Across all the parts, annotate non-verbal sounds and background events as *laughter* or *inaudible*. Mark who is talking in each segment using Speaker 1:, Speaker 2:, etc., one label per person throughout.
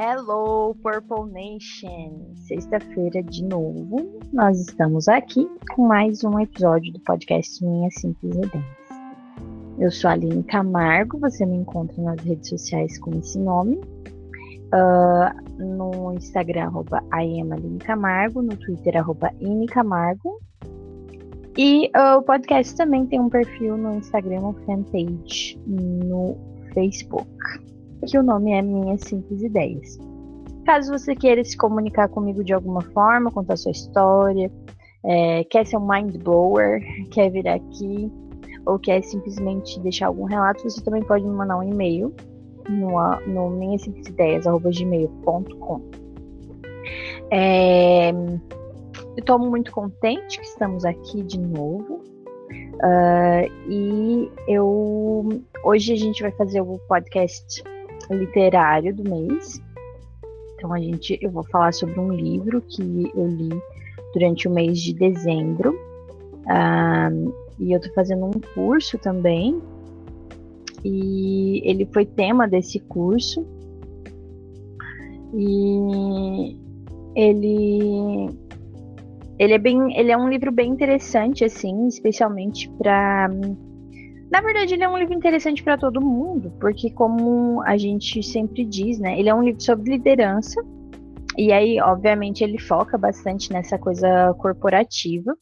Speaker 1: Hello, Purple Nation! Sexta-feira de novo, nós estamos aqui com mais um episódio do podcast Minha Simples Ideias. Eu sou a Aline Camargo, você me encontra nas redes sociais com esse nome. Uh, no Instagram, arroba Camargo, no Twitter, arroba Camargo. E uh, o podcast também tem um perfil no Instagram, uma fanpage no Facebook que o nome é Minhas Simples Ideias. Caso você queira se comunicar comigo de alguma forma, contar sua história, é, quer ser um mind blower, *laughs* quer vir aqui, ou quer simplesmente deixar algum relato, você também pode me mandar um e-mail no, no minhasimplicideias.gmail.com. É, eu estou muito contente que estamos aqui de novo. Uh, e eu hoje a gente vai fazer o podcast literário do mês. Então a gente, eu vou falar sobre um livro que eu li durante o mês de dezembro. Uh, e eu tô fazendo um curso também. E ele foi tema desse curso. E ele ele é bem, ele é um livro bem interessante assim, especialmente para na verdade, ele é um livro interessante para todo mundo, porque como a gente sempre diz, né, ele é um livro sobre liderança. E aí, obviamente, ele foca bastante nessa coisa corporativa.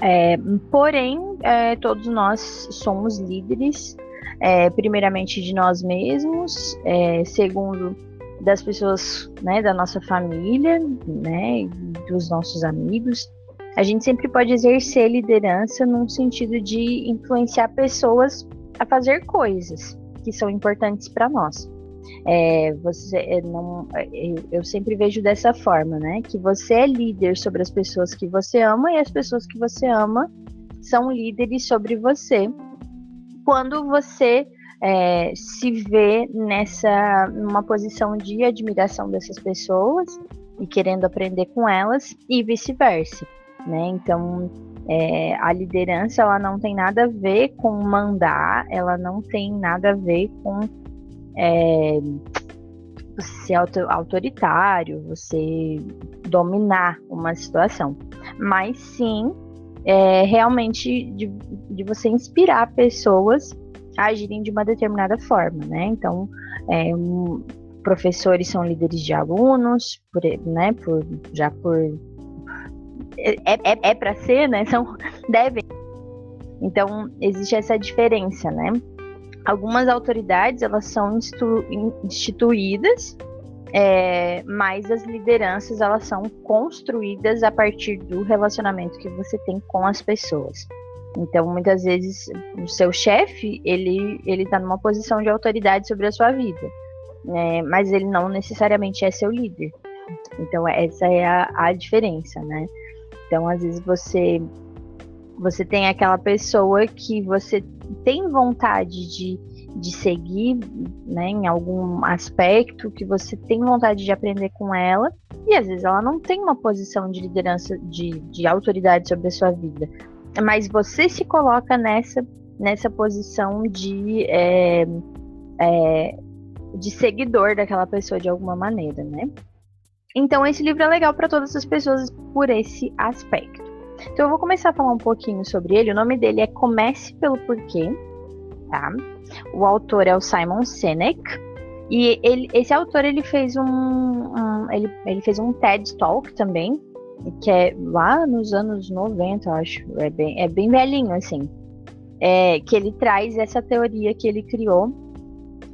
Speaker 1: É, porém, é, todos nós somos líderes, é, primeiramente de nós mesmos, é, segundo das pessoas, né, da nossa família, né, dos nossos amigos, a gente sempre pode exercer liderança num sentido de influenciar pessoas a fazer coisas que são importantes para nós. É, você é, não, é, eu, sempre vejo dessa forma, né? Que você é líder sobre as pessoas que você ama e as pessoas que você ama são líderes sobre você. Quando você é, se vê nessa numa posição de admiração dessas pessoas e querendo aprender com elas e vice-versa né? Então, é, a liderança ela não tem nada a ver com mandar, ela não tem nada a ver com é, ser autoritário, você dominar uma situação, mas sim é, realmente de, de, você inspirar pessoas a agirem de uma determinada forma, né? Então, é, um, professores são líderes de alunos, por, né, por, já por é, é, é para ser, né? São devem. Então existe essa diferença, né? Algumas autoridades elas são instituídas, é, mas as lideranças elas são construídas a partir do relacionamento que você tem com as pessoas. Então, muitas vezes, o seu chefe, ele ele está numa posição de autoridade sobre a sua vida, né? mas ele não necessariamente é seu líder. Então, essa é a, a diferença, né? Então, às vezes você você tem aquela pessoa que você tem vontade de, de seguir, né, em algum aspecto que você tem vontade de aprender com ela, e às vezes ela não tem uma posição de liderança, de, de autoridade sobre a sua vida, mas você se coloca nessa, nessa posição de, é, é, de seguidor daquela pessoa de alguma maneira, né? Então, esse livro é legal para todas as pessoas por esse aspecto. Então, eu vou começar a falar um pouquinho sobre ele. O nome dele é Comece pelo Porquê, tá? O autor é o Simon Sinek. E ele, esse autor ele fez um, um ele, ele fez um TED Talk também, que é lá nos anos 90, eu acho. É bem, é bem velhinho, assim. É, que ele traz essa teoria que ele criou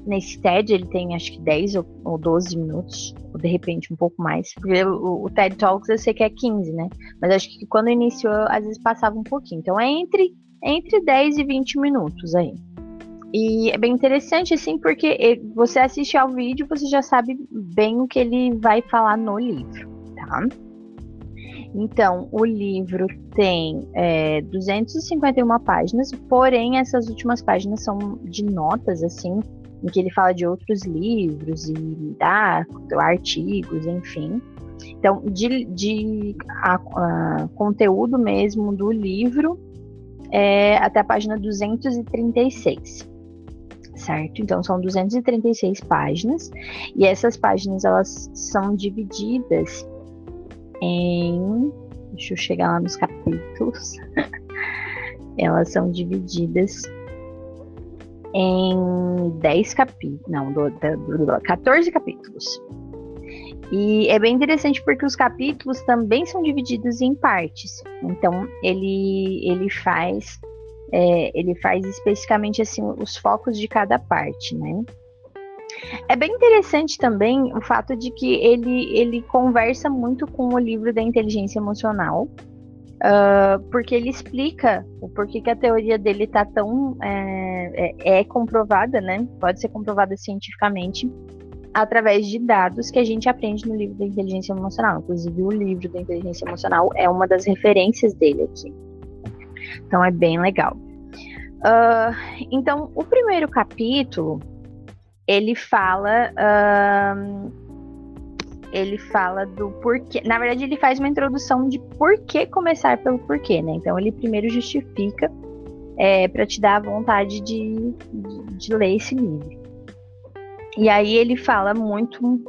Speaker 1: nesse TED, ele tem acho que 10 ou, ou 12 minutos, ou de repente um pouco mais. Porque o, o, TED Talks eu sei que é 15, né? Mas acho que quando iniciou, às vezes passava um pouquinho. Então é entre, entre 10 e 20 minutos aí. E é bem interessante, assim, porque você assiste ao vídeo, você já sabe bem o que ele vai falar no livro, tá? Então, o livro tem é, 251 páginas, porém essas últimas páginas são de notas, assim, em que ele fala de outros livros e ah, artigos, enfim. Então, de, de a, a, conteúdo mesmo do livro é até a página 236. certo? Então são 236 páginas e essas páginas elas são divididas em deixa eu chegar lá nos capítulos. *laughs* elas são divididas em 10 capítulos, não, do, do, do, 14 capítulos. E é bem interessante porque os capítulos também são divididos em partes. Então ele ele faz é, ele faz especificamente assim os focos de cada parte, né? É bem interessante também o fato de que ele, ele conversa muito com o livro da inteligência emocional, uh, porque ele explica o porquê que a teoria dele está tão é, é, é, comprovada, né? Pode ser comprovada cientificamente através de dados que a gente aprende no livro da inteligência emocional. Inclusive, o livro da inteligência emocional é uma das referências dele aqui. Então, é bem legal. Uh, então, o primeiro capítulo ele fala. Uh, ele fala do porquê. Na verdade, ele faz uma introdução de por que começar pelo porquê, né? Então, ele primeiro justifica é, para te dar a vontade de, de, de ler esse livro. E aí ele fala muito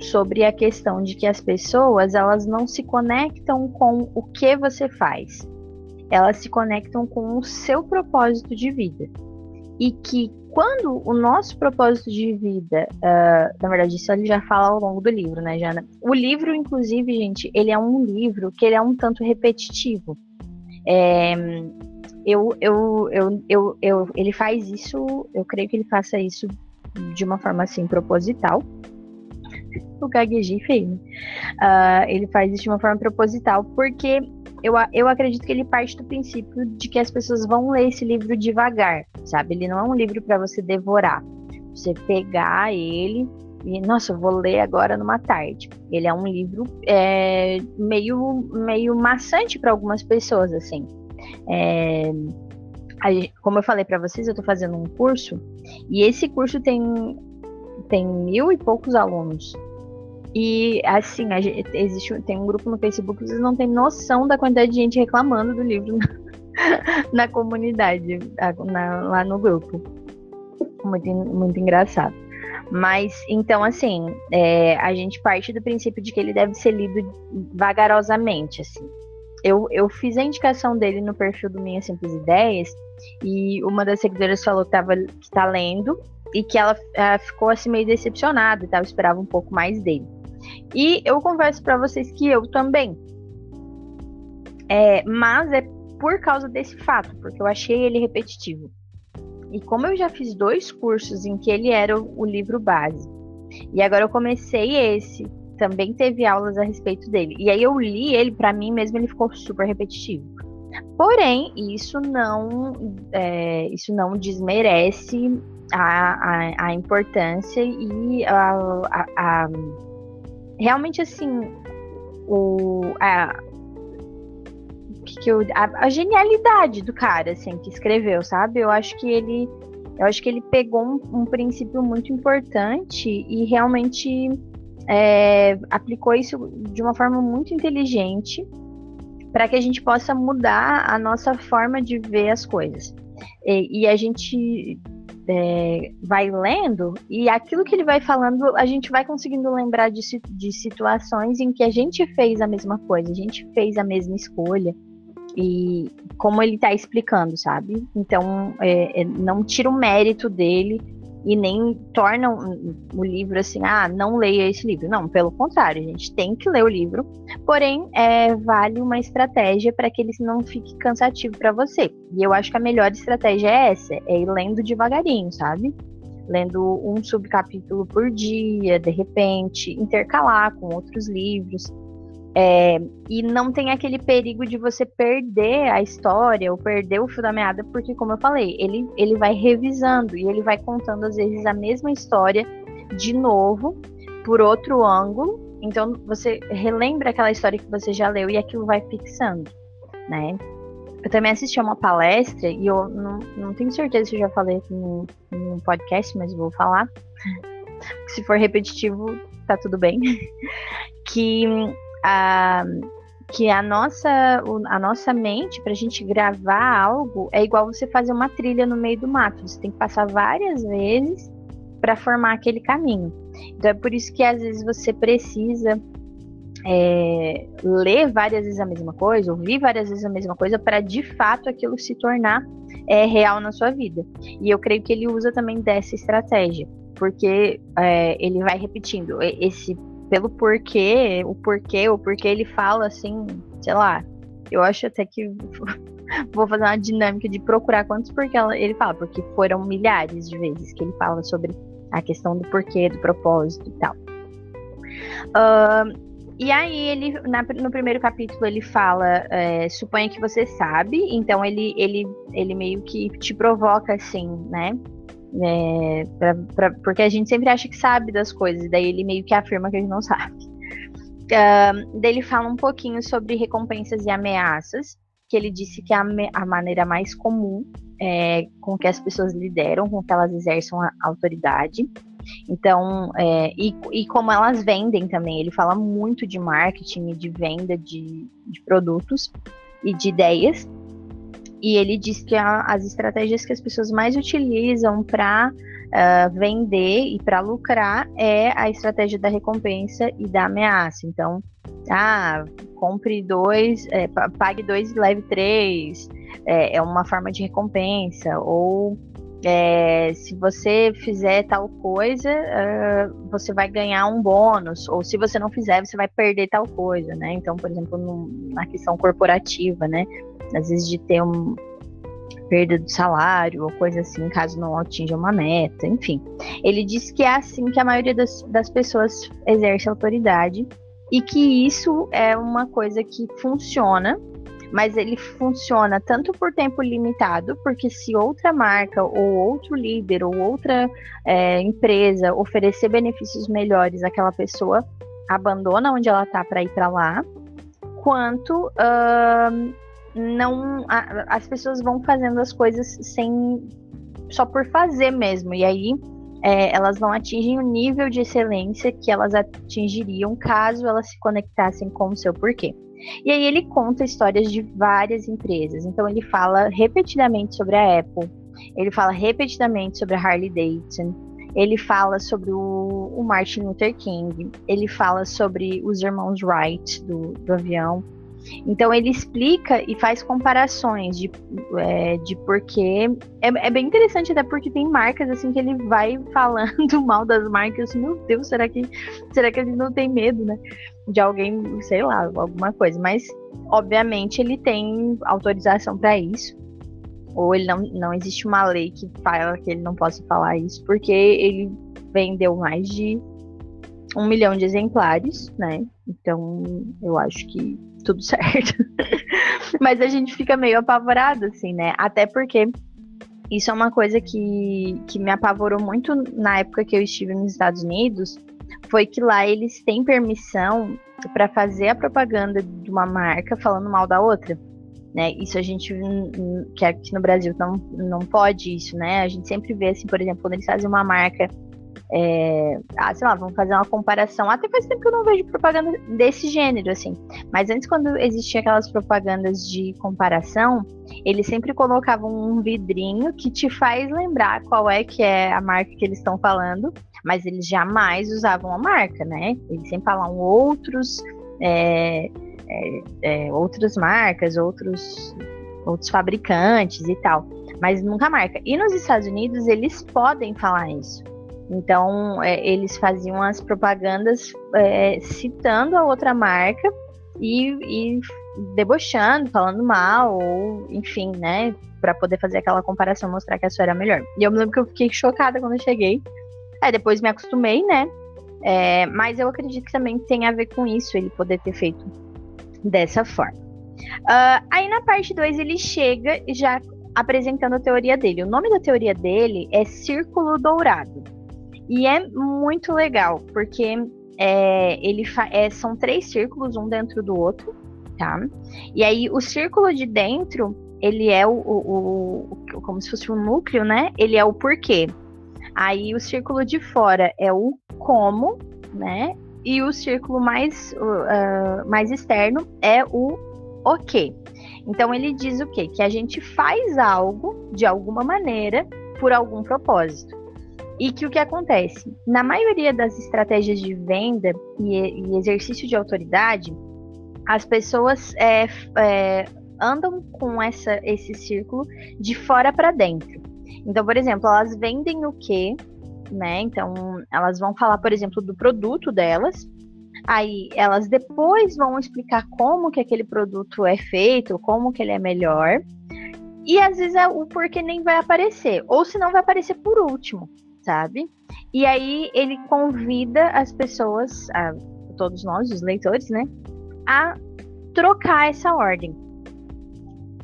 Speaker 1: sobre a questão de que as pessoas elas não se conectam com o que você faz, elas se conectam com o seu propósito de vida e que quando o nosso propósito de vida, uh, na verdade, isso ele já fala ao longo do livro, né, Jana? O livro, inclusive, gente, ele é um livro que ele é um tanto repetitivo. É, eu, eu, eu, eu, eu, ele faz isso, eu creio que ele faça isso de uma forma assim proposital. O gaguejei feio. Né? Uh, ele faz isso de uma forma proposital porque eu, eu acredito que ele parte do princípio de que as pessoas vão ler esse livro devagar, sabe? Ele não é um livro para você devorar. Você pegar ele e, nossa, eu vou ler agora numa tarde. Ele é um livro é, meio, meio maçante para algumas pessoas, assim. É, como eu falei para vocês, eu estou fazendo um curso e esse curso tem, tem mil e poucos alunos. E assim, gente, existe, tem um grupo no Facebook, vocês não têm noção da quantidade de gente reclamando do livro na, *laughs* na comunidade, na, lá no grupo. Muito, muito engraçado. Mas, então, assim, é, a gente parte do princípio de que ele deve ser lido vagarosamente, assim. Eu, eu fiz a indicação dele no perfil do Minhas Simples Ideias e uma das seguidoras falou que, tava, que tá lendo e que ela, ela ficou assim meio decepcionada e esperava um pouco mais dele. E eu confesso para vocês que eu também. É, mas é por causa desse fato, porque eu achei ele repetitivo. E como eu já fiz dois cursos em que ele era o, o livro base, e agora eu comecei esse, também teve aulas a respeito dele. E aí eu li ele, para mim mesmo, ele ficou super repetitivo. Porém, isso não, é, isso não desmerece a, a, a importância e a, a, a realmente assim, o, a, que eu, a, a, genialidade do cara, assim, que escreveu, sabe? Eu acho que ele, eu acho que ele pegou um, um princípio muito importante e realmente é, aplicou isso de uma forma muito inteligente para que a gente possa mudar a nossa forma de ver as coisas. E, e a gente é, vai lendo e aquilo que ele vai falando, a gente vai conseguindo lembrar de, de situações em que a gente fez a mesma coisa, a gente fez a mesma escolha e como ele está explicando, sabe? Então, é, é, não tira o mérito dele e nem torna o livro assim, ah, não leia esse livro. Não, pelo contrário, a gente tem que ler o livro, porém, é, vale uma estratégia para que ele não fique cansativo para você. E eu acho que a melhor estratégia é essa, é ir lendo devagarinho, sabe? Lendo um subcapítulo por dia, de repente, intercalar com outros livros. É, e não tem aquele perigo de você perder a história ou perder o fio da meada, porque, como eu falei, ele, ele vai revisando e ele vai contando, às vezes, a mesma história de novo, por outro ângulo. Então, você relembra aquela história que você já leu e aquilo vai fixando, né? Eu também assisti a uma palestra e eu não, não tenho certeza se eu já falei aqui no, no podcast, mas vou falar. *laughs* Se for repetitivo, tá tudo bem. *laughs* que a, que a nossa, a nossa mente, para a gente gravar algo, é igual você fazer uma trilha no meio do mato. Você tem que passar várias vezes para formar aquele caminho. Então é por isso que às vezes você precisa é, ler várias vezes a mesma coisa, ouvir várias vezes a mesma coisa, para de fato aquilo se tornar é, real na sua vida. E eu creio que ele usa também dessa estratégia, porque é, ele vai repetindo esse pelo porquê, o porquê, o porquê ele fala assim, sei lá. Eu acho até que *laughs* vou fazer uma dinâmica de procurar quantos porquê ele fala, porque foram milhares de vezes que ele fala sobre a questão do porquê, do propósito e tal. Uh, e aí ele na, no primeiro capítulo ele fala, é, suponha que você sabe, então ele, ele, ele meio que te provoca assim, né? É, pra, pra, porque a gente sempre acha que sabe das coisas, daí ele meio que afirma que a gente não sabe. Daí ele fala um pouquinho sobre recompensas e ameaças, que ele disse que a, a maneira mais comum é, com que as pessoas lideram, com que elas exerçam a autoridade. Então, é, e, e como elas vendem também, ele fala muito de marketing e de venda de, de produtos e de ideias. E ele diz que a, as estratégias que as pessoas mais utilizam para uh, ah, vender e para lucrar é a estratégia da recompensa e da ameaça. Então, ah, compre dois, é, pague dois e leve três, é, é uma forma de recompensa, ou é, se você fizer tal coisa, uh, você vai ganhar um bônus, ou se você não fizer, você vai perder tal coisa, né? Então, por exemplo, na questão corporativa, né? Às vezes de ter um perda do salário ou coisa assim, caso não atinja uma meta, enfim. Ele diz que é assim que a maioria das, das pessoas exerce autoridade e que isso é uma coisa que funciona mas ele funciona tanto por tempo limitado, porque se outra marca ou outro líder ou outra é, empresa oferecer benefícios melhores, aquela pessoa abandona onde ela está para ir para lá, quanto uh, não a, as pessoas vão fazendo as coisas sem só por fazer mesmo e aí é, elas não atingem o nível de excelência que elas atingiriam caso elas se conectassem com o seu porquê. E aí ele conta histórias de várias empresas. Então ele fala repetidamente sobre a Apple, ele fala repetidamente sobre a Harley Davidson, ele fala sobre o, o Martin Luther King, ele fala sobre os irmãos Wright do, do avião. Então ele explica e faz comparações de, é, de porquê. É, é, bem interessante até porque tem marcas assim que ele vai *laughs* falando mal das marcas. Assim, Meu Deus, será que será que ele não tem medo, né? De alguém, sei lá, alguma coisa. Mas obviamente ele tem autorização para isso. Ou ele não, não existe uma lei que fala que ele não possa falar isso, porque ele vendeu mais de um milhão de exemplares, né? Então eu acho que tudo *laughs* certo. Mas a gente fica meio apavorado, assim, né? Até porque isso é uma coisa que, que me apavorou muito na época que eu estive nos Estados Unidos. Foi que lá eles têm permissão para fazer a propaganda de uma marca falando mal da outra. Né? Isso a gente que aqui no Brasil não, não pode isso, né? A gente sempre vê assim, por exemplo, quando eles fazem uma marca é, ah, sei lá, vamos fazer uma comparação. Até faz tempo que eu não vejo propaganda desse gênero, assim. Mas antes, quando existia aquelas propagandas de comparação, eles sempre colocavam um vidrinho que te faz lembrar qual é que é a marca que eles estão falando, mas eles jamais usavam a marca, né? Eles sempre falam outros, é, é, é outras marcas, outros, outros fabricantes e tal, mas nunca marca. E nos Estados Unidos eles podem falar isso. Então, é, eles faziam as propagandas é, citando a outra marca e, e, debochando, falando mal, ou enfim, né? Para poder fazer aquela comparação, mostrar que a sua era melhor. E eu me lembro que eu fiquei chocada quando eu cheguei. Aí depois me acostumei, né? É, mas eu acredito que também tem a ver com isso, ele poder ter feito dessa forma. Uh, aí na parte 2 ele chega já apresentando a teoria dele. O nome da teoria dele é Círculo Dourado. E é muito legal, porque é, ele é, são três círculos, um dentro do outro, tá? E aí o círculo de dentro, ele é o, o, o como se fosse um núcleo, né? Ele é o porquê. Aí o círculo de fora é o como, né? e o círculo mais, uh, mais externo é o o quê. Então ele diz o quê? Que a gente faz algo de alguma maneira por algum propósito. E que o que acontece? Na maioria das estratégias de venda e, e exercício de autoridade, as pessoas é, é, andam com essa, esse círculo de fora para dentro. Então, por exemplo, elas vendem o quê? Né? Então, elas vão falar, por exemplo, do produto delas. Aí, elas depois vão explicar como que aquele produto é feito, como que ele é melhor. E às vezes é o porquê nem vai aparecer, ou se não vai aparecer por último, sabe? E aí ele convida as pessoas, a, todos nós, os leitores, né, a trocar essa ordem.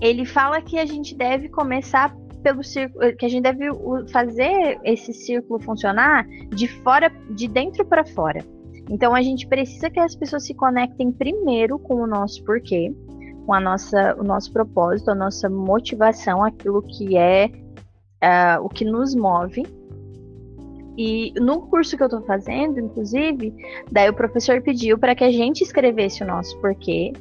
Speaker 1: Ele fala que a gente deve começar pelo círculo, que a gente deve fazer esse círculo funcionar de fora, de dentro para fora. Então a gente precisa que as pessoas se conectem primeiro com o nosso porquê, com a nossa, o nosso propósito, a nossa motivação, aquilo que é uh, o que nos move. E no curso que eu estou fazendo, inclusive, daí o professor pediu para que a gente escrevesse o nosso porquê.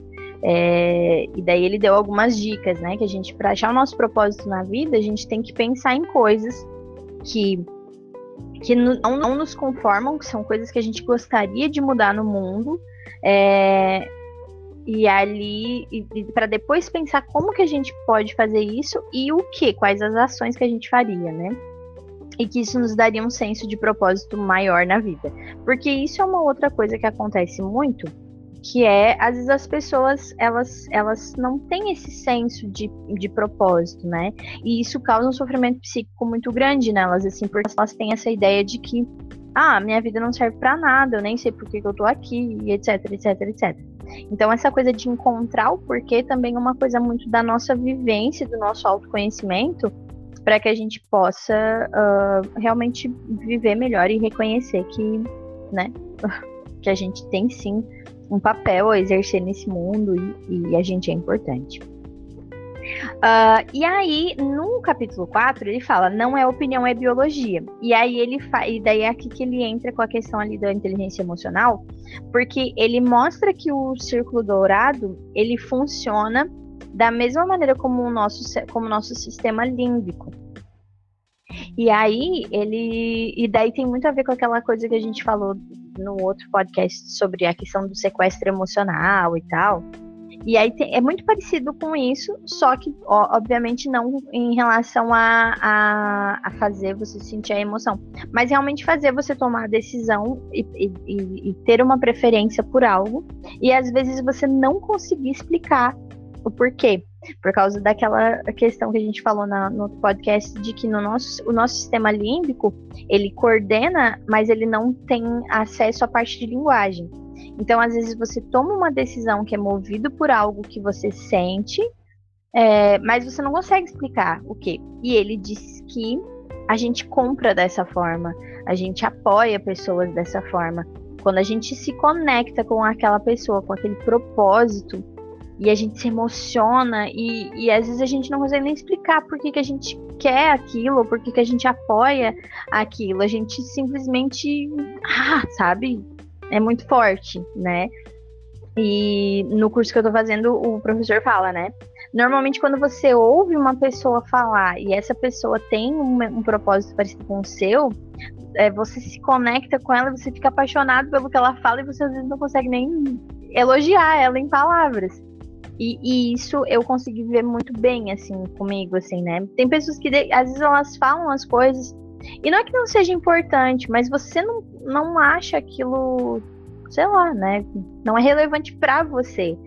Speaker 1: É, e daí ele deu algumas dicas, né? Que a gente, para achar o nosso propósito na vida, a gente tem que pensar em coisas que que não, não nos conformam, que são coisas que a gente gostaria de mudar no mundo, é, e ali para depois pensar como que a gente pode fazer isso e o que, quais as ações que a gente faria, né? E que isso nos daria um senso de propósito maior na vida. Porque isso é uma outra coisa que acontece muito, que é, às vezes as pessoas, elas, elas não têm esse senso de, de propósito, né? E isso causa um sofrimento psíquico muito grande nelas, assim, porque elas têm essa ideia de que, ah, minha vida não serve para nada, eu nem sei por que, que eu tô aqui, etc, etc, etc. Então, essa coisa de encontrar o porquê também é uma coisa muito da nossa vivência, do nosso autoconhecimento, para que a gente possa uh, realmente viver melhor e reconhecer que, né, *laughs* que a gente tem sim um papel a exercer nesse mundo e, e a gente é importante. Uh, e aí, no capítulo 4, ele fala, não é opinião, é biologia. E aí ele e daí é aqui que ele entra com a questão ali da inteligência emocional, porque ele mostra que o círculo dourado, ele funciona da mesma maneira como o nosso, como o nosso sistema límbico. E aí, ele. E daí tem muito a ver com aquela coisa que a gente falou no outro podcast sobre a questão do sequestro emocional e tal. E aí tem, é muito parecido com isso, só que, ó, obviamente, não em relação a, a, a, fazer você sentir a emoção, mas realmente fazer você tomar a decisão e, e, e ter uma preferência por algo, e às vezes você não conseguir explicar o porquê. Por causa daquela questão que a gente falou na, no podcast de que no nosso, o nosso sistema límbico ele coordena, mas ele não tem acesso à parte de linguagem. Então, às vezes, você toma uma decisão que é movido por algo que você sente, é, mas você não consegue explicar o que. E ele diz que a gente compra dessa forma, a gente apoia pessoas dessa forma. Quando a gente se conecta com aquela pessoa, com aquele propósito, e a gente se emociona, e, e às vezes a gente não consegue nem explicar por que, que a gente quer aquilo, por que, que a gente apoia aquilo. A gente simplesmente, ah, sabe? é muito forte, né? E no curso que eu tô fazendo, o professor fala, né? Normalmente, quando você ouve uma pessoa falar e essa pessoa tem um, um propósito parecido com o seu, é, você se conecta com ela, você fica apaixonado pelo que ela fala e você às vezes não consegue nem elogiar ela em palavras. E, e, isso eu consegui ver muito bem, assim, comigo, assim, né? Tem pessoas que às vezes elas falam as coisas e não é que não seja importante, mas você não, não acha aquilo, sei lá, né? Não é relevante para você.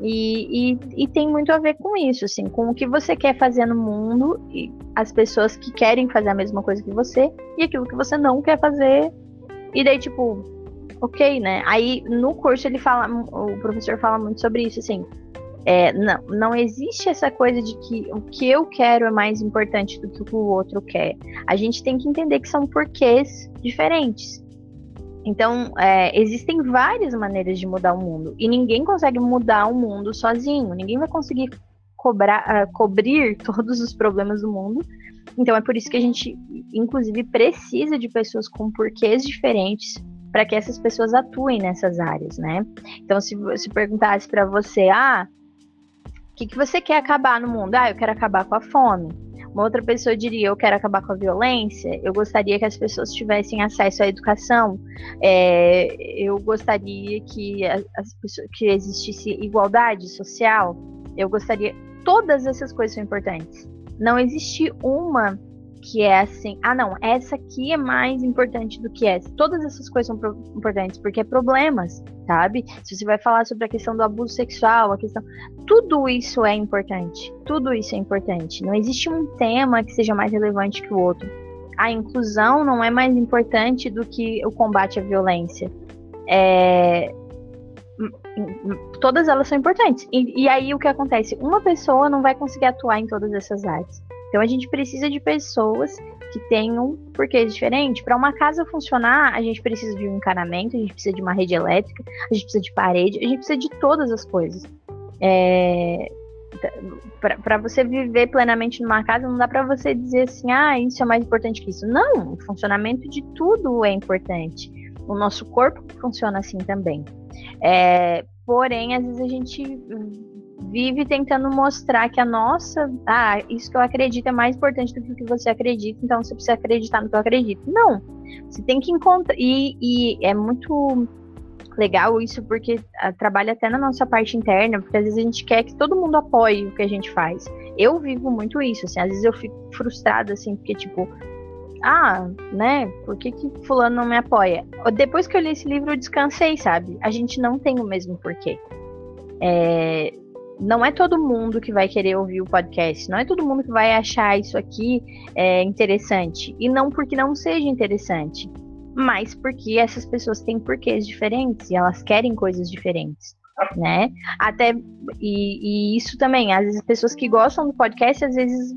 Speaker 1: E, e, e, tem muito a ver com isso, assim, com o que você quer fazer no mundo e as pessoas que querem fazer a mesma coisa que você e aquilo que você não quer fazer. E daí, tipo, ok, né? Aí no curso ele fala, o professor fala muito sobre isso, assim. É, não, não existe essa coisa de que o que eu quero é mais importante do que o outro quer. A gente tem que entender que são porquês diferentes. Então, é, existem várias maneiras de mudar o mundo. E ninguém consegue mudar o mundo sozinho. Ninguém vai conseguir cobrar, uh, cobrir *laughs* todos os problemas do mundo. Então, é por isso que a gente, inclusive, precisa de pessoas com porquês diferentes para que essas pessoas atuem nessas áreas, né? Então, se, se perguntasse para você, ah, o que, que você quer acabar no mundo? Ah, eu quero acabar com a fome. Uma outra pessoa diria: Eu quero acabar com a violência, eu gostaria que as pessoas tivessem acesso à educação, é, eu gostaria que, as pessoas, que existisse igualdade social, eu gostaria. Todas essas coisas são importantes. Não existe uma que é assim, ah não, essa aqui é mais importante do que essa. Todas essas coisas são importantes porque é problemas, sabe? Se você vai falar sobre a questão do abuso sexual, a questão, tudo isso é importante. Tudo isso é importante. Não existe um tema que seja mais relevante que o outro. A inclusão não é mais importante do que o combate à violência. É, todas elas são importantes. E, e, aí o que acontece? Uma pessoa não vai conseguir atuar em todas essas áreas. Então a gente precisa de pessoas que tenham porquês diferentes. Para uma casa funcionar, a gente precisa de um encanamento, a gente precisa de uma rede elétrica, a gente precisa de parede, a gente precisa de todas as coisas. É, para você viver plenamente numa casa, não dá para você dizer assim, ah, isso é mais importante que isso. Não, o funcionamento de tudo é importante. O nosso corpo funciona assim também. É, porém, às vezes a gente vive tentando mostrar que a nossa, ah, isso que eu acredito é mais importante do que o que você acredita, então você precisa acreditar no que eu acredito. Não. Você tem que encontrar. E, e é muito legal isso, porque ah, trabalha até na nossa parte interna, porque às vezes a gente quer que todo mundo apoie o que a gente faz. Eu vivo muito isso, assim, às vezes eu fico frustrada, assim, porque, tipo, ah, né, por que, que fulano não me apoia? Depois que eu li esse livro, eu descansei, sabe? A gente não tem o mesmo porquê. É, não é todo mundo que vai querer ouvir o podcast, não é todo mundo que vai achar isso aqui é, interessante. E não porque não seja interessante, mas porque essas pessoas têm porquês diferentes e elas querem coisas diferentes. Né? Até e, e isso também, às vezes pessoas que gostam do podcast, às vezes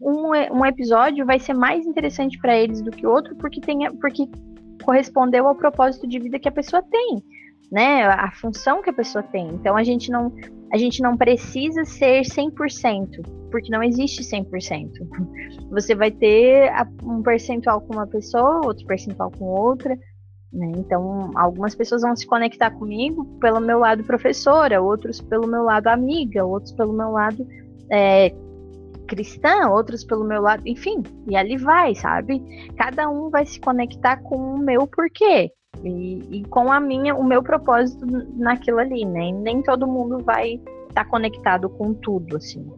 Speaker 1: um, um episódio vai ser mais interessante para eles do que outro, porque tem porque correspondeu ao propósito de vida que a pessoa tem, né? A função que a pessoa tem. Então a gente não a gente não precisa ser 100%, porque não existe 100%. Você vai ter um percentual com uma pessoa, outro percentual com outra. Né? Então, algumas pessoas vão se conectar comigo pelo meu lado professora, outros pelo meu lado amiga, outros pelo meu lado é, cristã, outros pelo meu lado, enfim, e ali vai, sabe? Cada um vai se conectar com o meu porquê. E, e, com a minha, o meu propósito naquilo ali, né? E nem todo mundo vai estar tá conectado com tudo, assim.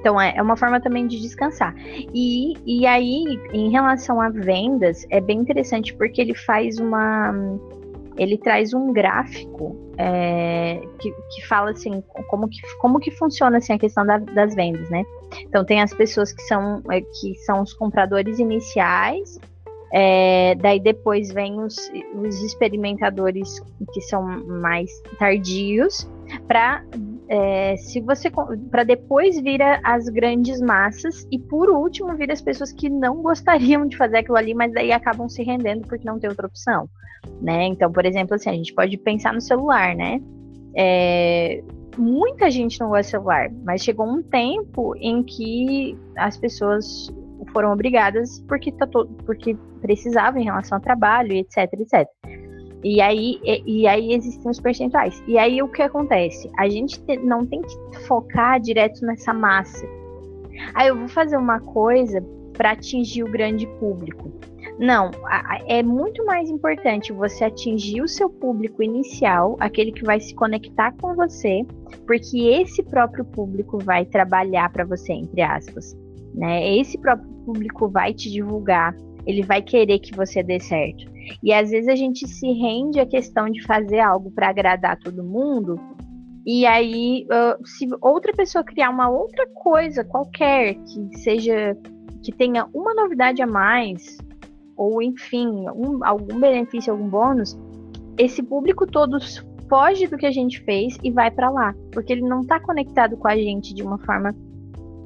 Speaker 1: Então é, é uma forma também de descansar. E, e aí, em relação a vendas, é bem interessante porque ele faz uma. Ele traz um gráfico é, que, que fala assim como que, como que funciona assim, a questão da, das vendas, né? Então tem as pessoas que são, é, que são os compradores iniciais, é, daí depois vem os, os, experimentadores que são mais tardios, para é, se você para depois vir as grandes massas e por último vir as pessoas que não gostariam de fazer aquilo ali, mas daí acabam se rendendo porque não tem outra opção, né? Então, por exemplo, assim, a gente pode pensar no celular, né? É, muita gente não gosta de celular, mas chegou um tempo em que as pessoas foram obrigadas porque, tá todo, porque precisavam em relação ao trabalho, etc, etc. E aí, e, e, aí existem os percentuais. E aí o que acontece? A gente te, não tem que focar direto nessa massa. Aí eu vou fazer uma coisa para atingir o grande público. Não, é muito mais importante você atingir o seu público inicial, aquele que vai se conectar com você, porque esse próprio público vai trabalhar para você, entre aspas. Né? Esse próprio público vai te divulgar, ele vai querer que você dê certo. E às vezes a gente se rende à questão de fazer algo para agradar todo mundo. E aí, se outra pessoa criar uma outra coisa qualquer que seja que tenha uma novidade a mais, ou enfim, um, algum benefício, algum bônus, esse público todo foge do que a gente fez e vai para lá, porque ele não está conectado com a gente de uma forma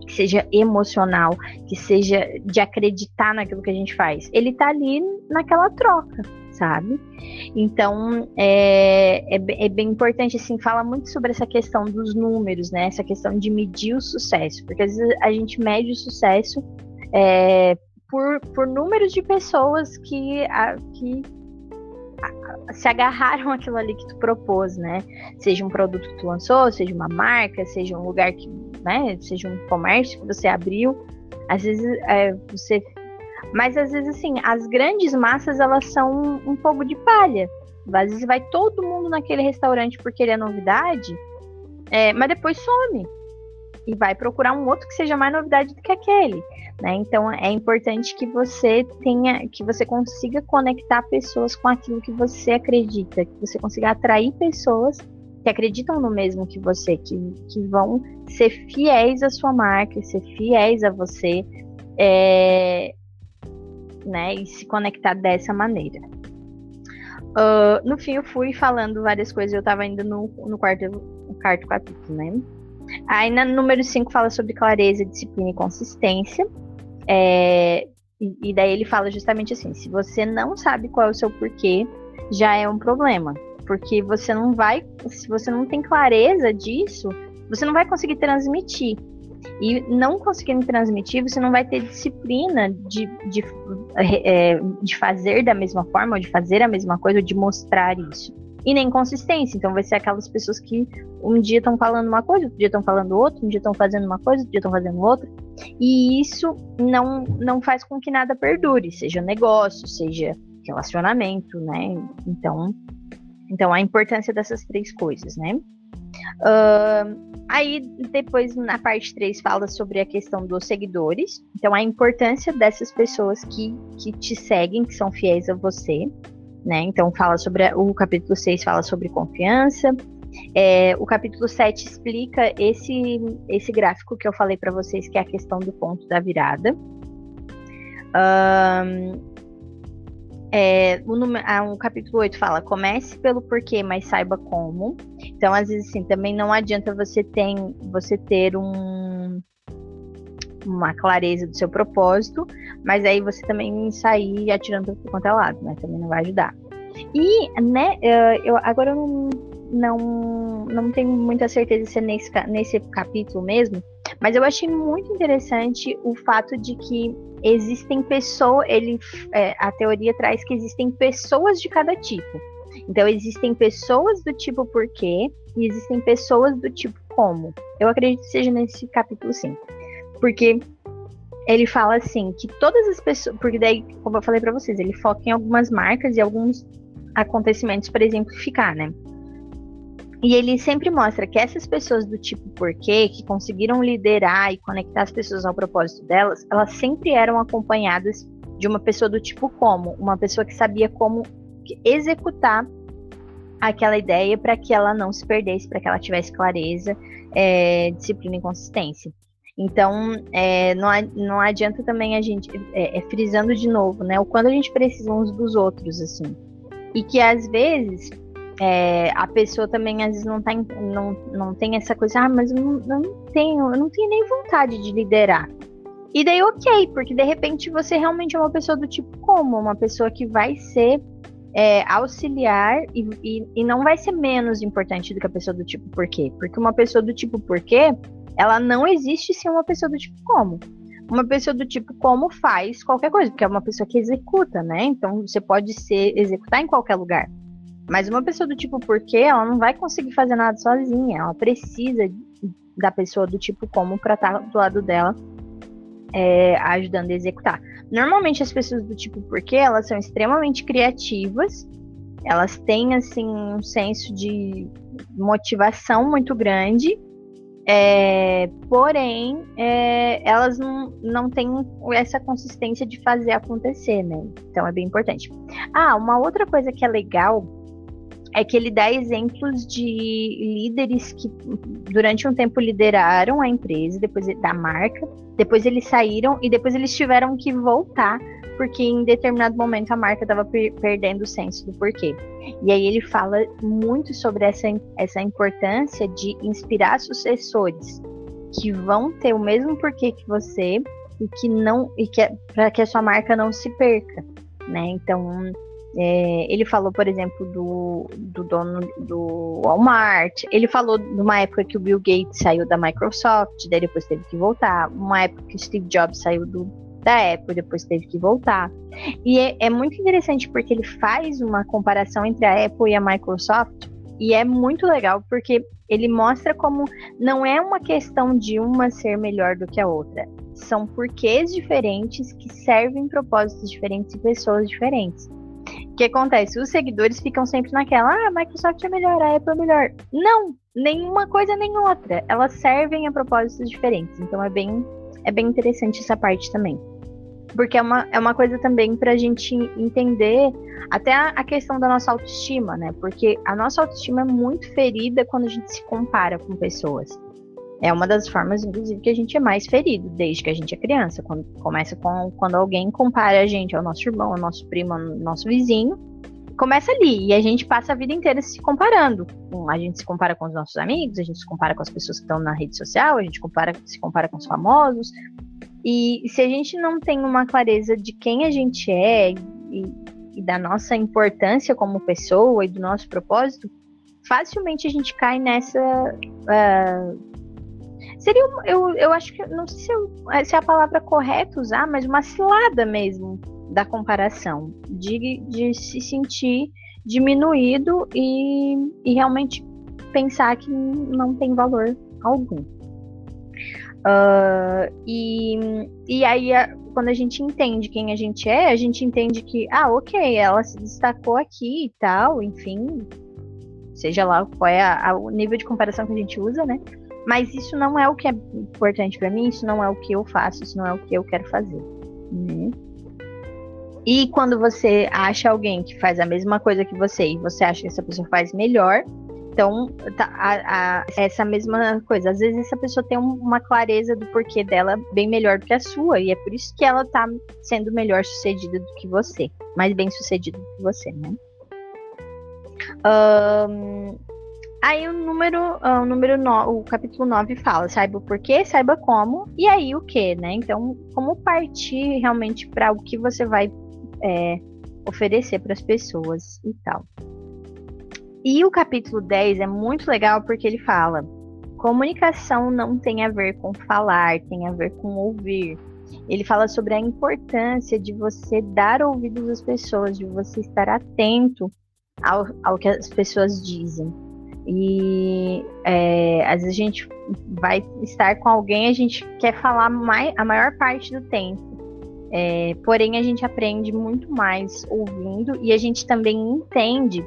Speaker 1: que seja emocional, que seja de acreditar naquilo que a gente faz. Ele tá ali naquela troca, sabe? Então, é, é, é, bem importante, assim, fala muito sobre essa questão dos números, né? Essa questão de medir o sucesso, porque às vezes a gente mede o sucesso é, por, por números de pessoas que, a, que se agarraram aquilo ali que tu propôs, né? Seja um produto que tu lançou, seja uma marca, seja um lugar que, né? Seja um comércio que você abriu. Às vezes é, você. Mas às vezes, assim, as grandes massas elas são um, um fogo de palha. Às vezes vai todo mundo naquele restaurante porque ele é novidade, é, mas depois some e vai procurar um outro que seja mais novidade do que aquele. Né? Então é importante que você tenha, que você consiga conectar pessoas com aquilo que você acredita, que você consiga atrair pessoas que acreditam no mesmo que você, que, que vão ser fiéis à sua marca, ser fiéis a você, é, né? E se conectar dessa maneira. Uh, no fim, eu fui falando várias coisas, eu estava ainda no, no quarto, no quarto capítulo, né? Aí, na número 5, fala sobre clareza, disciplina e consistência. É, e, e daí ele fala justamente assim: se você não sabe qual é o seu porquê, já é um problema. Porque você não vai, se você não tem clareza disso, você não vai conseguir transmitir. E não conseguindo transmitir, você não vai ter disciplina de, de, é, de fazer da mesma forma, ou de fazer a mesma coisa, ou de mostrar isso e nem consistência. Então vai ser aquelas pessoas que um dia estão falando uma coisa, outro dia estão falando outra, um dia estão fazendo uma coisa, outro dia estão fazendo outra. E isso não, não faz com que nada perdure, seja negócio, seja relacionamento, né? Então, então a importância dessas três coisas, né? Uh, aí depois na parte 3 fala sobre a questão dos seguidores. Então a importância dessas pessoas que, que te seguem, que são fiéis a você né? Então fala sobre o capítulo 6 fala sobre confiança. É, o capítulo 7 explica esse, esse gráfico que eu falei para vocês, que é a questão do ponto da virada. Um, é, o, ah, o, capítulo 8 fala: comece pelo porquê, mas saiba como. Então, às vezes, assim, também não adianta você, ter você ter um, uma clareza do seu propósito, mas aí você também sair atirando por quanto é lado, né? Também não vai ajudar. E, né, eu, agora eu não, não, não tenho muita certeza se é nesse, nesse capítulo mesmo, mas eu achei muito interessante o fato de que existem pessoas, ele, é, a teoria traz que existem pessoas de cada tipo. Então, existem pessoas do tipo porquê e existem pessoas do tipo como. Eu acredito que seja nesse capítulo 5. Porque ele fala assim que todas as pessoas, porque daí, como eu falei para vocês, ele foca em algumas marcas e alguns acontecimentos para exemplificar, né? E ele sempre mostra que essas pessoas do tipo porquê, que conseguiram liderar e conectar as pessoas ao propósito delas, elas sempre eram acompanhadas de uma pessoa do tipo como, uma pessoa que sabia como executar aquela ideia para que ela não se perdesse, para que ela tivesse clareza, é, disciplina e consistência. Então, é, não, não adianta também a gente, é, é, frisando de novo, né, o quanto a gente precisa uns dos outros, assim. E que às vezes é, a pessoa também às vezes não, tá, não, não tem essa coisa, ah, mas eu não, não tenho, eu não tenho nem vontade de liderar. E daí, ok, porque de repente você realmente é uma pessoa do tipo como? Uma pessoa que vai ser é, auxiliar e, e, e, não vai ser menos importante do que a pessoa do tipo por quê? Porque uma pessoa do tipo por quê ela não existe sem uma pessoa do tipo como. Uma pessoa do tipo como faz qualquer coisa, porque é uma pessoa que executa, né? Então você pode ser executar em qualquer lugar. Mas uma pessoa do tipo porquê, ela não vai conseguir fazer nada sozinha. Ela precisa da pessoa do tipo como para estar tá do lado dela, é, ajudando a executar. Normalmente as pessoas do tipo porquê, elas são extremamente criativas. Elas têm assim um senso de motivação muito grande é, porém, é, elas não, não têm essa consistência de fazer acontecer, né? Então é bem importante. Ah, uma outra coisa que é legal é que ele dá exemplos de líderes que durante um tempo lideraram a empresa, depois da marca, depois eles saíram e depois eles tiveram que voltar porque em determinado momento a marca estava per perdendo o senso do porquê. E aí ele fala muito sobre essa, essa importância de inspirar sucessores que vão ter o mesmo porquê que você e que não e que é, para que a sua marca não se perca, né? Então é, ele falou, por exemplo, do, do dono do Walmart. Ele falou de uma época que o Bill Gates saiu da Microsoft, daí depois teve que voltar. Uma época que o Steve Jobs saiu do da Apple, depois teve que voltar. E é, é muito interessante porque ele faz uma comparação entre a Apple e a Microsoft, e é muito legal porque ele mostra como não é uma questão de uma ser melhor do que a outra. São porquês diferentes que servem propósitos diferentes e pessoas diferentes. O que acontece? Os seguidores ficam sempre naquela, ah, a Microsoft é melhor, a Apple é melhor. Não, nenhuma coisa nem outra. Elas servem a propósitos diferentes. Então é bem, é bem interessante essa parte também. Porque é uma, é uma coisa também para a gente entender até a, a, questão da nossa autoestima, né? Porque a nossa autoestima é muito ferida quando a gente se compara com pessoas. É uma das formas, inclusive, que a gente é mais ferido desde que a gente é criança. Quando começa com quando alguém compara a gente ao nosso irmão, ao nosso primo, ao nosso vizinho, começa ali. E a gente passa a vida inteira se comparando. A gente se compara com os nossos amigos, a gente se compara com as pessoas que estão na rede social, a gente compara, se compara com os famosos. E se a gente não tem uma clareza de quem a gente é e, e da nossa importância como pessoa e do nosso propósito, facilmente a gente cai nessa. Uh, seria, eu, eu acho que, não sei se, eu, se é a palavra correta usar, mas uma cilada mesmo da comparação, de, de se sentir diminuído e, e realmente pensar que não tem valor algum. Uh, e, e aí, quando a gente entende quem a gente é, a gente entende que, ah, ok, ela se destacou aqui e tal, enfim, seja lá qual é a, a, o nível de comparação que a gente usa, né? Mas isso não é o que é importante para mim, isso não é o que eu faço, isso não é o que eu quero fazer. Né? E quando você acha alguém que faz a mesma coisa que você e você acha que essa pessoa faz melhor, então tá, a, a, essa mesma coisa. Às vezes essa pessoa tem uma clareza do porquê dela bem melhor do que a sua, e é por isso que ela tá sendo melhor sucedida do que você, mais bem sucedida do que você, né? Um, aí o número, uh, o número no, o capítulo 9 fala, saiba o porquê, saiba como, e aí o que, né? Então, como partir realmente para o que você vai é, oferecer para as pessoas e tal. E o capítulo 10 é muito legal porque ele fala: comunicação não tem a ver com falar, tem a ver com ouvir. Ele fala sobre a importância de você dar ouvidos às pessoas, de você estar atento ao, ao que as pessoas dizem. E é, às vezes a gente vai estar com alguém, a gente quer falar mais, a maior parte do tempo. É, porém, a gente aprende muito mais ouvindo e a gente também entende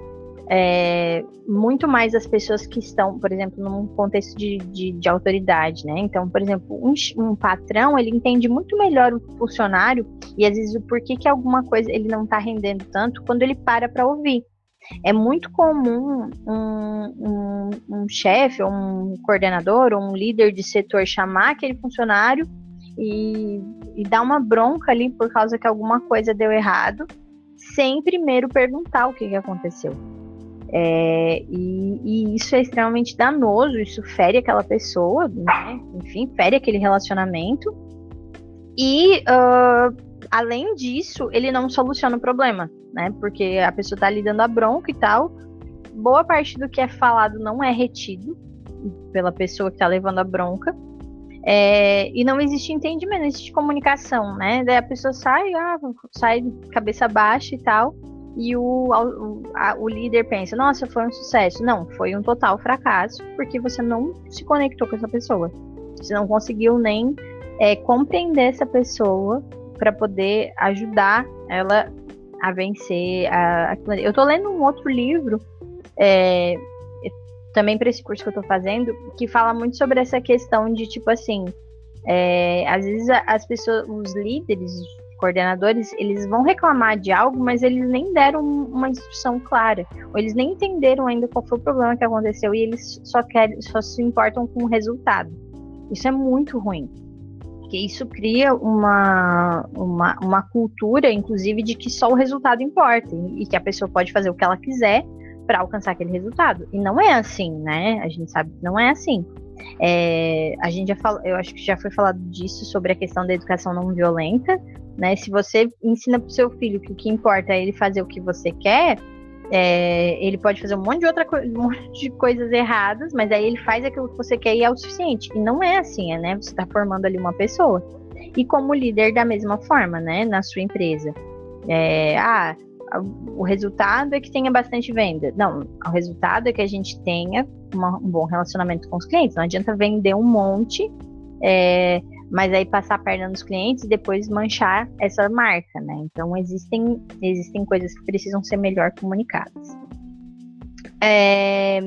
Speaker 1: é, muito mais as pessoas que estão, por exemplo, num contexto de, de, de autoridade, né? Então, por exemplo, um, um, patrão, ele entende muito melhor o funcionário e às vezes o porquê que alguma coisa ele não está rendendo tanto quando ele para para ouvir. É muito comum um, um, um chefe, um coordenador, ou um líder de setor chamar aquele funcionário e, e dar uma bronca ali por causa que alguma coisa deu errado, sem primeiro perguntar o que, que aconteceu. É, e, e, isso é extremamente danoso, isso fere aquela pessoa, né? enfim, fere aquele relacionamento. E, uh, além disso, ele não soluciona o problema, né? Porque a pessoa tá lhe dando a bronca e tal. Boa parte do que é falado não é retido pela pessoa que tá levando a bronca. É, e não existe entendimento, não existe comunicação, né? Daí a pessoa sai, ah, sai cabeça baixa e tal, e o, o, a, o líder pensa, nossa, foi um sucesso. Não, foi um total fracasso, porque você não se conectou com essa pessoa. Você não conseguiu nem é, compreender essa pessoa para poder ajudar ela a vencer. A, eu tô lendo um outro livro é, também para esse curso que eu estou fazendo, que fala muito sobre essa questão de tipo assim, é, às vezes as pessoas, os líderes, coordenadores, eles vão reclamar de algo, mas eles nem deram uma instrução clara, ou eles nem entenderam ainda qual foi o problema que aconteceu e eles só querem, só se importam com o resultado. Isso é muito ruim. Porque isso cria uma, uma, uma cultura, inclusive, de que só o resultado importa e que a pessoa pode fazer o que ela quiser para alcançar aquele resultado. E não é assim, né? A gente sabe que não é assim. É, a gente já falou, eu acho que já foi falado disso sobre a questão da educação não violenta, né? Se você ensina para o seu filho que o que importa é ele fazer o que você quer, é, ele pode fazer um monte de outra *laughs* um monte de coisas erradas, mas aí ele faz aquilo que você quer e é o suficiente. E não é assim, é, né? Você está formando ali uma pessoa. E como líder da mesma forma, né, na sua empresa. É, ah, o resultado é que tenha bastante venda. Não, o resultado é que a gente tenha uma, um bom relacionamento com os clientes. Não adianta vender um monte, é, mas aí passar a perna nos clientes e depois manchar essa marca, né? Então existem, existem coisas que precisam ser melhor comunicadas. É,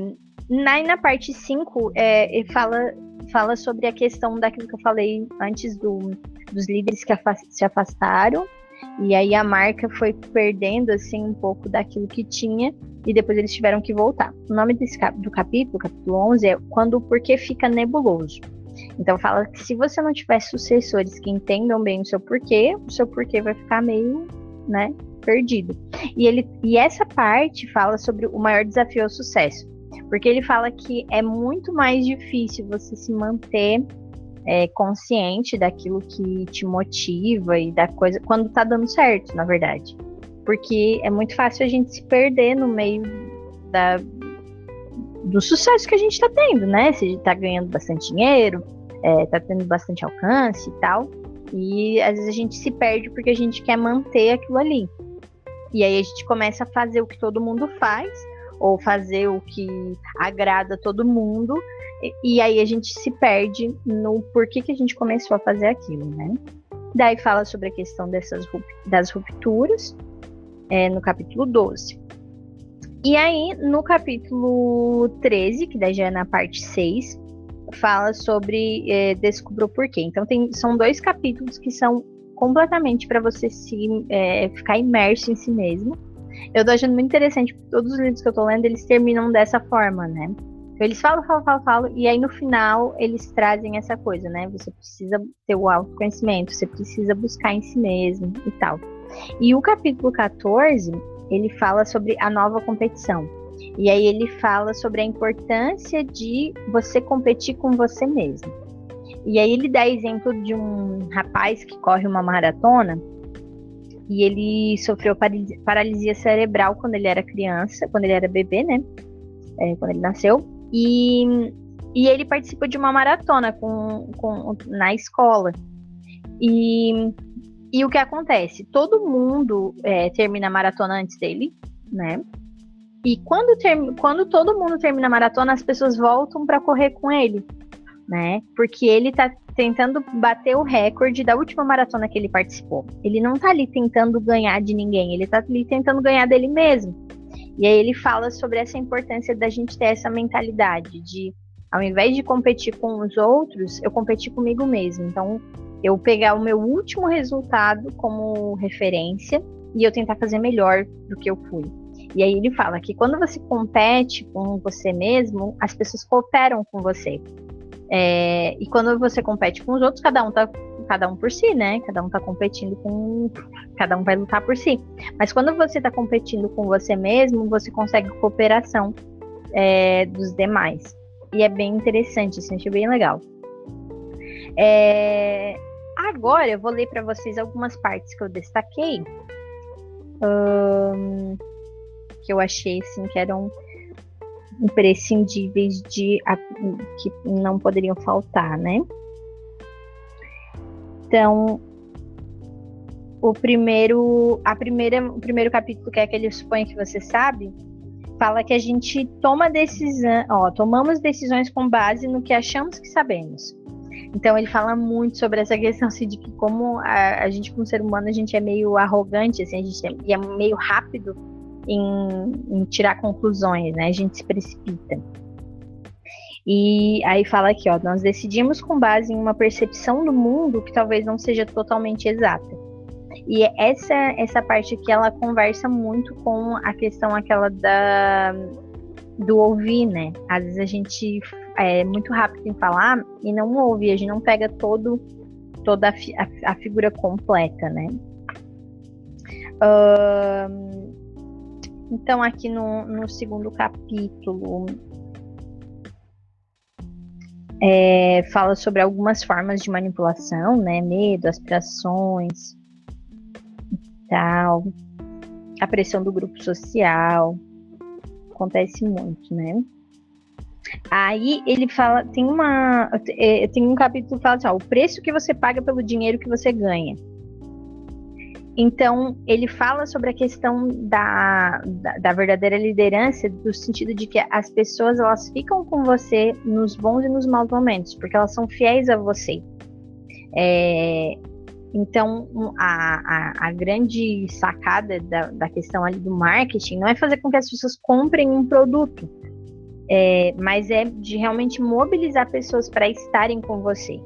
Speaker 1: na, na parte 5, é, fala, fala sobre a questão daquilo que eu falei antes do, dos líderes que se afastaram e aí a marca foi perdendo assim um pouco daquilo que tinha e depois eles tiveram que voltar. O nome desse cap do capítulo, capítulo 11, é quando o porquê fica nebuloso. Então fala que se você não tiver sucessores que entendam bem o seu porquê, o seu porquê vai ficar meio, né, perdido. E ele e essa parte fala sobre o maior desafio ao sucesso, porque ele fala que é muito mais difícil você se manter é, consciente daquilo que te motiva e da coisa quando tá dando certo, na verdade. Porque é muito fácil a gente se perder no meio da, do sucesso que a gente tá tendo, né? Se a gente tá ganhando bastante dinheiro, é, tá tendo bastante alcance e tal. E às vezes a gente se perde porque a gente quer manter aquilo ali. E aí a gente começa a fazer o que todo mundo faz, ou fazer o que agrada todo mundo, e, aí a gente se perde no porquê que a gente começou a fazer aquilo, né? Daí fala sobre a questão dessas das rupturas, é, no capítulo 12. E aí, no capítulo 13, que daí já é na parte 6, fala sobre é, descubra o porquê. Então, tem, são dois capítulos que são completamente para você se é, ficar imerso em si mesmo. Eu tô achando muito interessante, todos os livros que eu tô lendo, eles terminam dessa forma, né? Eles falam, falam, falam, falam, e aí no final eles trazem essa coisa, né? Você precisa ter o autoconhecimento, você precisa buscar em si mesmo e tal. E o capítulo 14, ele fala sobre a nova competição. E aí ele fala sobre a importância de você competir com você mesmo. E aí ele dá exemplo de um rapaz que corre uma maratona e ele sofreu paralisia cerebral quando ele era criança, quando ele era bebê, né? É, quando ele nasceu. E, e ele participa de uma maratona com, com, na escola. E, e o que acontece? Todo mundo é, termina a maratona antes dele, né? E quando, quando todo mundo termina a maratona, as pessoas voltam para correr com ele, né? Porque ele tá tentando bater o recorde da última maratona que ele participou. Ele não tá ali tentando ganhar de ninguém, ele tá ali tentando ganhar dele mesmo. E aí ele fala sobre essa importância da gente ter essa mentalidade de, ao invés de competir com os outros, eu competir comigo mesmo. Então, eu pegar o meu último resultado como referência e eu tentar fazer melhor do que eu fui. E aí ele fala que quando você compete com você mesmo, as pessoas cooperam com você. É, e quando você compete com os outros, cada um tá cada um por si, né? Cada um tá competindo com. Cada um vai lutar por si. Mas quando você tá competindo com você mesmo, você consegue cooperação é, dos demais. E é bem interessante, assim, achei bem legal. É, agora eu vou ler para vocês algumas partes que eu destaquei. Um, que eu achei assim que eram imprescindíveis de que não poderiam faltar, né? Então, o primeiro, a primeira, o primeiro capítulo, que é aquele suponho que você sabe, fala que a gente toma decisão, ó, tomamos decisões com base no que achamos que sabemos. Então ele fala muito sobre essa questão assim, de que como a, a gente como ser humano a gente é meio arrogante, assim, a gente é, é meio rápido em, em tirar conclusões, né? A gente se precipita. E aí fala aqui, ó, nós decidimos com base em uma percepção do mundo que talvez não seja totalmente exata. E essa essa parte aqui ela conversa muito com a questão aquela da do ouvir, né? Às vezes a gente é muito rápido em falar e não ouve, a gente não pega todo toda a, a, a figura completa, né? Uh, então aqui no, no segundo capítulo é, fala sobre algumas formas de manipulação, né? Medo, aspirações, tal, a pressão do grupo social, acontece muito, né? Aí ele fala, tem uma, é, tem um capítulo que fala assim, ó, o preço que você paga pelo dinheiro que você ganha. Então, ele fala sobre a questão da, da, da, verdadeira liderança, do sentido de que as pessoas elas ficam com você nos bons e nos maus momentos, porque elas são fiéis a você. É, então, a, a, a, grande sacada da, da questão ali do marketing não é fazer com que as pessoas comprem um produto, é, mas é de realmente mobilizar pessoas para estarem com você.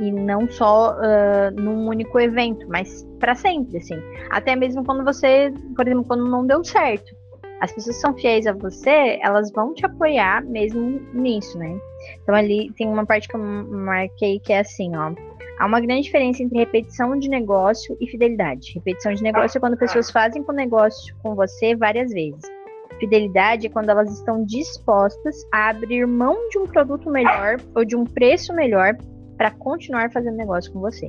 Speaker 1: E não só uh, num único evento, mas para sempre, assim. Até mesmo quando você, por exemplo, quando não deu certo. As pessoas são fiéis a você, elas vão te apoiar mesmo nisso, né? Então ali tem uma parte que eu marquei que é assim, ó Há uma grande diferença entre repetição de negócio e fidelidade. Repetição de negócio é quando pessoas fazem com o negócio com você várias vezes. Fidelidade é quando elas estão dispostas a abrir mão de um produto melhor ou de um preço melhor para continuar fazendo negócio com você.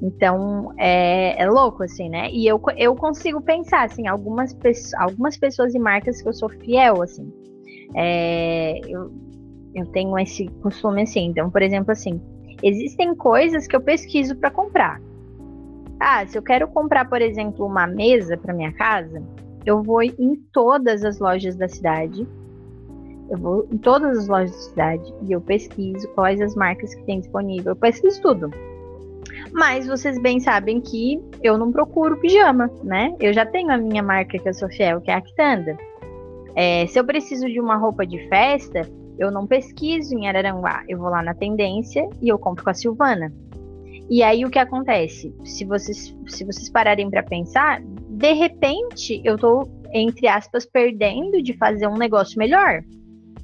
Speaker 1: Então, é, é, louco, assim, né? E eu, eu consigo pensar, assim, algumas, algumas pessoas e marcas que eu sou fiel, assim. É, eu, eu tenho esse costume, assim. Então, por exemplo, assim, Existem coisas que eu pesquiso para comprar. Ah, se eu quero comprar, por exemplo, uma mesa para minha casa, eu vou em todas as lojas da cidade. Eu vou em todas as lojas da cidade e eu pesquiso quais as marcas que tem disponível. Eu pesquiso tudo. Mas vocês bem sabem que eu não procuro pijama, né? Eu já tenho a minha marca que eu sou fiel, que é a Actanda. É, se eu preciso de uma roupa de festa, eu não pesquiso em Araranguá, eu vou lá na tendência e eu compro com a Silvana. E aí o que acontece? Se vocês, se vocês pararem para pensar, de repente eu tô, entre aspas, perdendo de fazer um negócio melhor.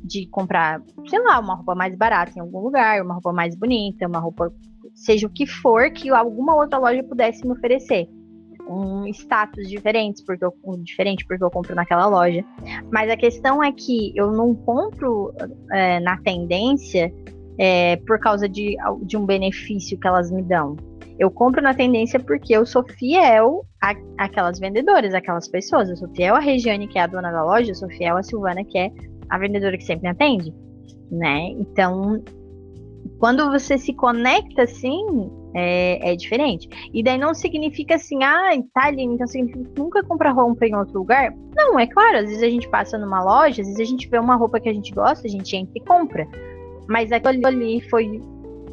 Speaker 1: De comprar, sei lá, uma roupa mais barata em algum lugar, uma roupa mais bonita, uma roupa, seja o que for, que alguma outra loja pudesse me oferecer um status diferentes porque eu, diferente porque eu compro naquela loja. Mas a questão é que eu não compro é, na tendência é, por causa de, de um benefício que elas me dão. Eu compro na tendência porque eu sou fiel àquelas vendedoras, aquelas pessoas. Eu sou fiel à Regiane, que é a dona da loja, eu sou fiel à Silvana, que é a vendedora que sempre me atende, né? Então, quando você se conecta assim, é, é, diferente. E daí não significa assim, ah, tá ali, então significa que nunca compra roupa em outro lugar. Não, é claro, às vezes a gente passa numa loja, às vezes a gente vê uma roupa que a gente gosta, a gente entra e compra. Mas aquilo ali foi,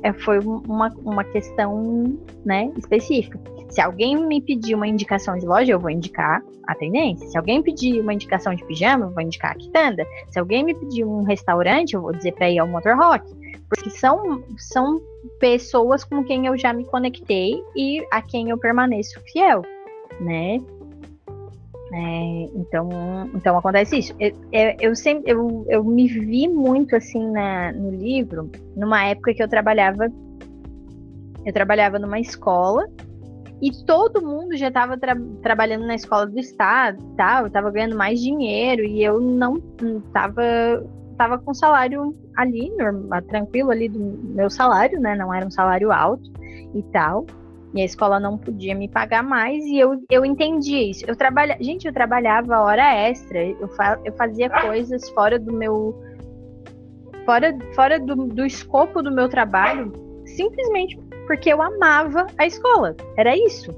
Speaker 1: é, foi uma, uma questão né, específica. Se alguém me pedir uma indicação de loja, eu vou indicar a tendência. Se alguém pedir uma indicação de pijama, eu vou indicar a quitanda. Se alguém me pedir um restaurante, eu vou dizer para ir ao Motor Rock. Porque são, são pessoas com quem eu já me conectei e a quem eu permaneço fiel, né? É, então, então acontece isso. Eu, eu, eu, sempre eu, eu me vi muito assim na, no livro, numa época que eu trabalhava, eu trabalhava numa escola e todo mundo já estava tra trabalhando na escola do estado, tal, estava ganhando mais dinheiro e eu não estava tava com salário ali, normal, tranquilo ali do meu salário, né? Não era um salário alto e tal. E a escola não podia me pagar mais e eu, eu entendi isso. Eu trabalha, gente, eu trabalhava hora extra, eu, fa, eu fazia coisas fora do meu fora, fora do, do escopo do meu trabalho, simplesmente porque eu amava a escola. Era isso.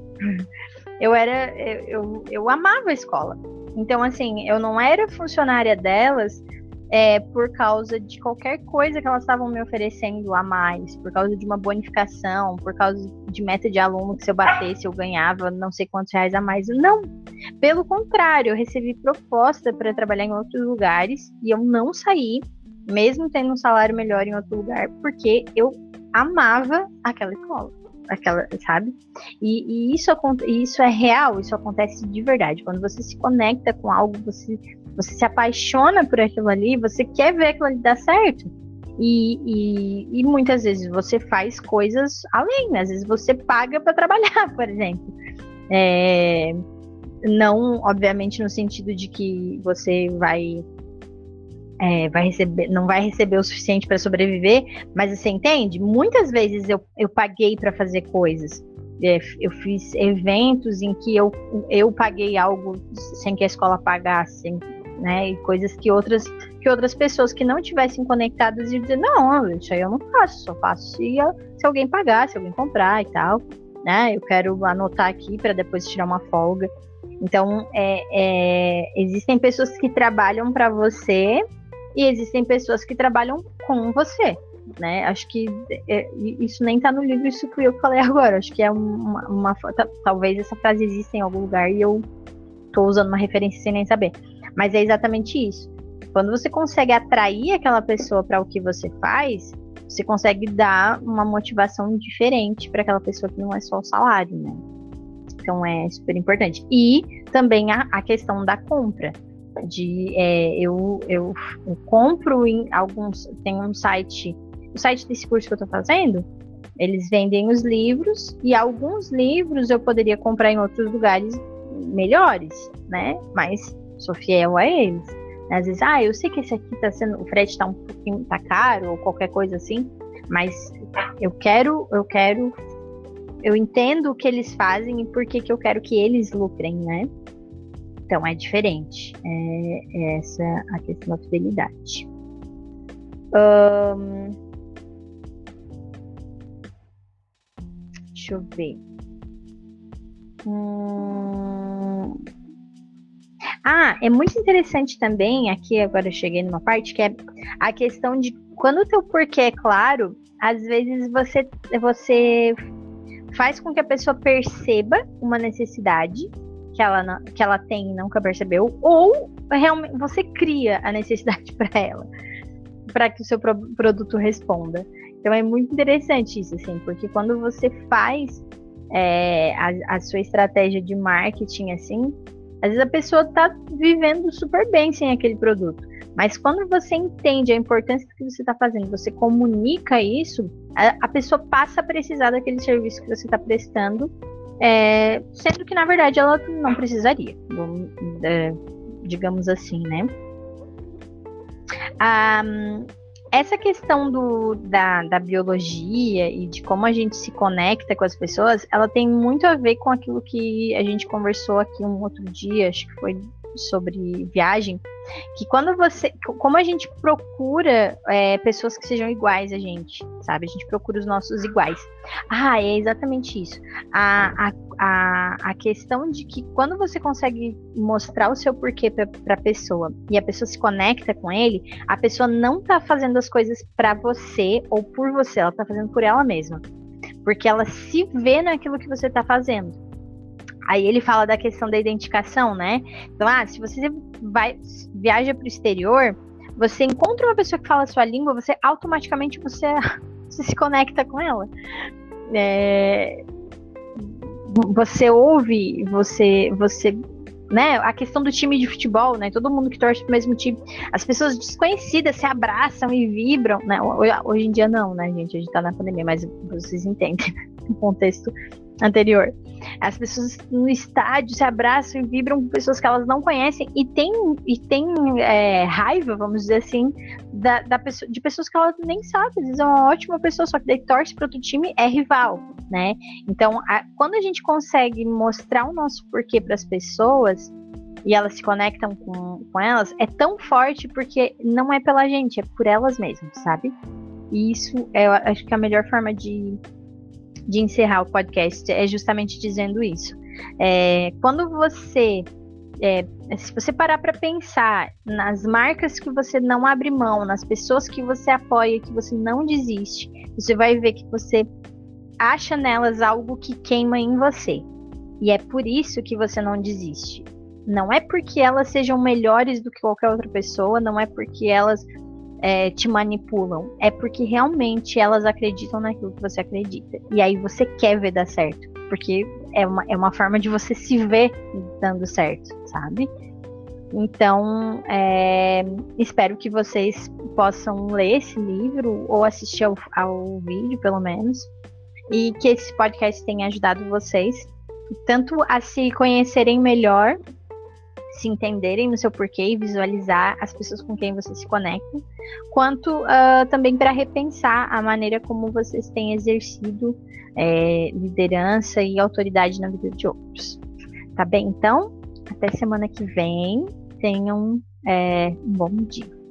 Speaker 1: Eu era eu, eu, amava a escola. Então assim, eu não era funcionária delas é, por causa de qualquer coisa que elas estavam me oferecendo a mais, por causa de uma bonificação, por causa de meta de aluno que se eu batesse eu ganhava não sei quantos reais a mais. Não, pelo contrário, eu recebi proposta para trabalhar em outros lugares e eu não saí, mesmo tendo um salário melhor em outro lugar, porque eu amava aquela escola aquela, sabe? E, e isso, isso é real, isso acontece de verdade. Quando você se conecta com algo, você você se apaixona por aquilo ali, você quer ver aquilo ali dar certo. E, e, e muitas vezes você faz coisas além, né? às vezes você paga para trabalhar, *laughs* por exemplo. É, não, obviamente, no sentido de que você vai é, vai receber, não vai receber o suficiente para sobreviver, mas você entende? Muitas vezes eu, eu paguei para fazer coisas. É, eu fiz eventos em que eu, eu paguei algo sem que a escola pagasse, né? E coisas que outras que outras pessoas que não tivessem conectadas iam dizer, não, isso aí eu não faço, só faço se, se alguém pagar, se alguém comprar e tal, né? Eu quero anotar aqui para depois tirar uma folga. Então, é, é, existem pessoas que trabalham para você e existem pessoas que trabalham com você, né? Acho que é, isso nem tá no livro, isso que eu falei agora. Acho que é uma, uma, talvez essa frase exista em algum lugar e eu tô usando uma referência sem nem saber. Mas é exatamente isso. Quando você consegue atrair aquela pessoa para o que você faz, você consegue dar uma motivação diferente para aquela pessoa que não é só o salário, né? Então é super importante. E também a, a questão da compra. De é, eu, eu, compro em alguns. Tem um site. O site desse curso que eu estou fazendo, eles vendem os livros, e alguns livros eu poderia comprar em outros lugares melhores, né? Mas sou fiel a eles. Às vezes, ah, eu sei que esse aqui tá sendo, o frete tá um pouquinho, tá caro, ou qualquer coisa assim, mas eu quero, eu quero, eu entendo o que eles fazem e por que, que eu quero que eles lucrem, né? Então é diferente. É, é essa a questão da fidelidade. Um, deixa eu ver. Hum, ah, é muito interessante também, aqui agora eu cheguei numa parte, que é a questão de quando o teu porquê é claro, às vezes você, você faz com que a pessoa perceba uma necessidade que ela, que ela tem e nunca percebeu, ou realmente você cria a necessidade *laughs* para ela, para que o seu pro, produto responda. Então é muito interessante isso, assim, porque quando você faz é, a, a sua estratégia de marketing assim, às vezes a pessoa está vivendo super bem sem aquele produto. Mas quando você entende a importância do que você está fazendo, você comunica isso, a, a, pessoa passa a precisar daquele serviço que você está prestando, é, sendo que na verdade ela não precisaria, é, digamos assim, né? Ah, essa questão do, da, da biologia e de como a gente se conecta com as pessoas, ela tem muito a ver com aquilo que a gente conversou aqui um outro dia, acho que foi sobre viagem, que quando você, como a gente procura é, pessoas que sejam iguais a gente, sabe? A gente procura os nossos iguais. Ah, é exatamente isso. A, a, a, a questão de que quando você consegue mostrar o seu porquê para a pessoa e a pessoa se conecta com ele, a pessoa não tá fazendo as coisas para você ou por você, ela tá fazendo por ela mesma. Porque ela se vê naquilo que você tá fazendo. Aí ele fala da questão da identificação, né? Então, ah, se você vai viaja para o exterior, você encontra uma pessoa que fala a sua língua, você automaticamente você, *laughs* você se conecta com ela. É, você ouve, você, você, né? A questão do time de futebol, né? Todo mundo que torce pro mesmo time, as pessoas desconhecidas se abraçam e vibram, né? Hoje em dia não, né, gente? A gente tá na pandemia, mas vocês entendem *laughs* o contexto anterior. As pessoas no estádio se abraçam e vibram com pessoas que elas não conhecem e tem, e tem é, raiva, vamos dizer assim, da, da pessoa, de pessoas que elas nem sabem. Às vezes é uma ótima pessoa, só que daí torce para outro time, é rival, né? Então, a, quando a gente consegue mostrar o nosso porquê para as pessoas e elas se conectam com, com elas, é tão forte porque não é pela gente, é por elas mesmas, sabe? E isso é, acho que é a melhor forma de de encerrar o podcast é justamente dizendo isso. É, quando você é, se você parar para pensar nas marcas que você não abre mão, nas pessoas que você apoia, que você não desiste, você vai ver que você acha nelas algo que queima em você. E é por isso que você não desiste. Não é porque elas sejam melhores do que qualquer outra pessoa, não é porque elas é, te manipulam, é porque realmente elas acreditam naquilo que você acredita. E aí você quer ver dar certo, porque é uma, é uma forma de você se ver dando certo, sabe? Então, é, espero que vocês possam ler esse livro ou assistir ao, ao vídeo, pelo menos, e que esse podcast tenha ajudado vocês tanto a se conhecerem melhor se entenderem no seu porquê e visualizar as pessoas com quem você se conecta, quanto uh, também para repensar a maneira como vocês têm exercido é, liderança e autoridade na vida de outros. Tá bem? Então, até semana que vem. Tenham é, um bom dia.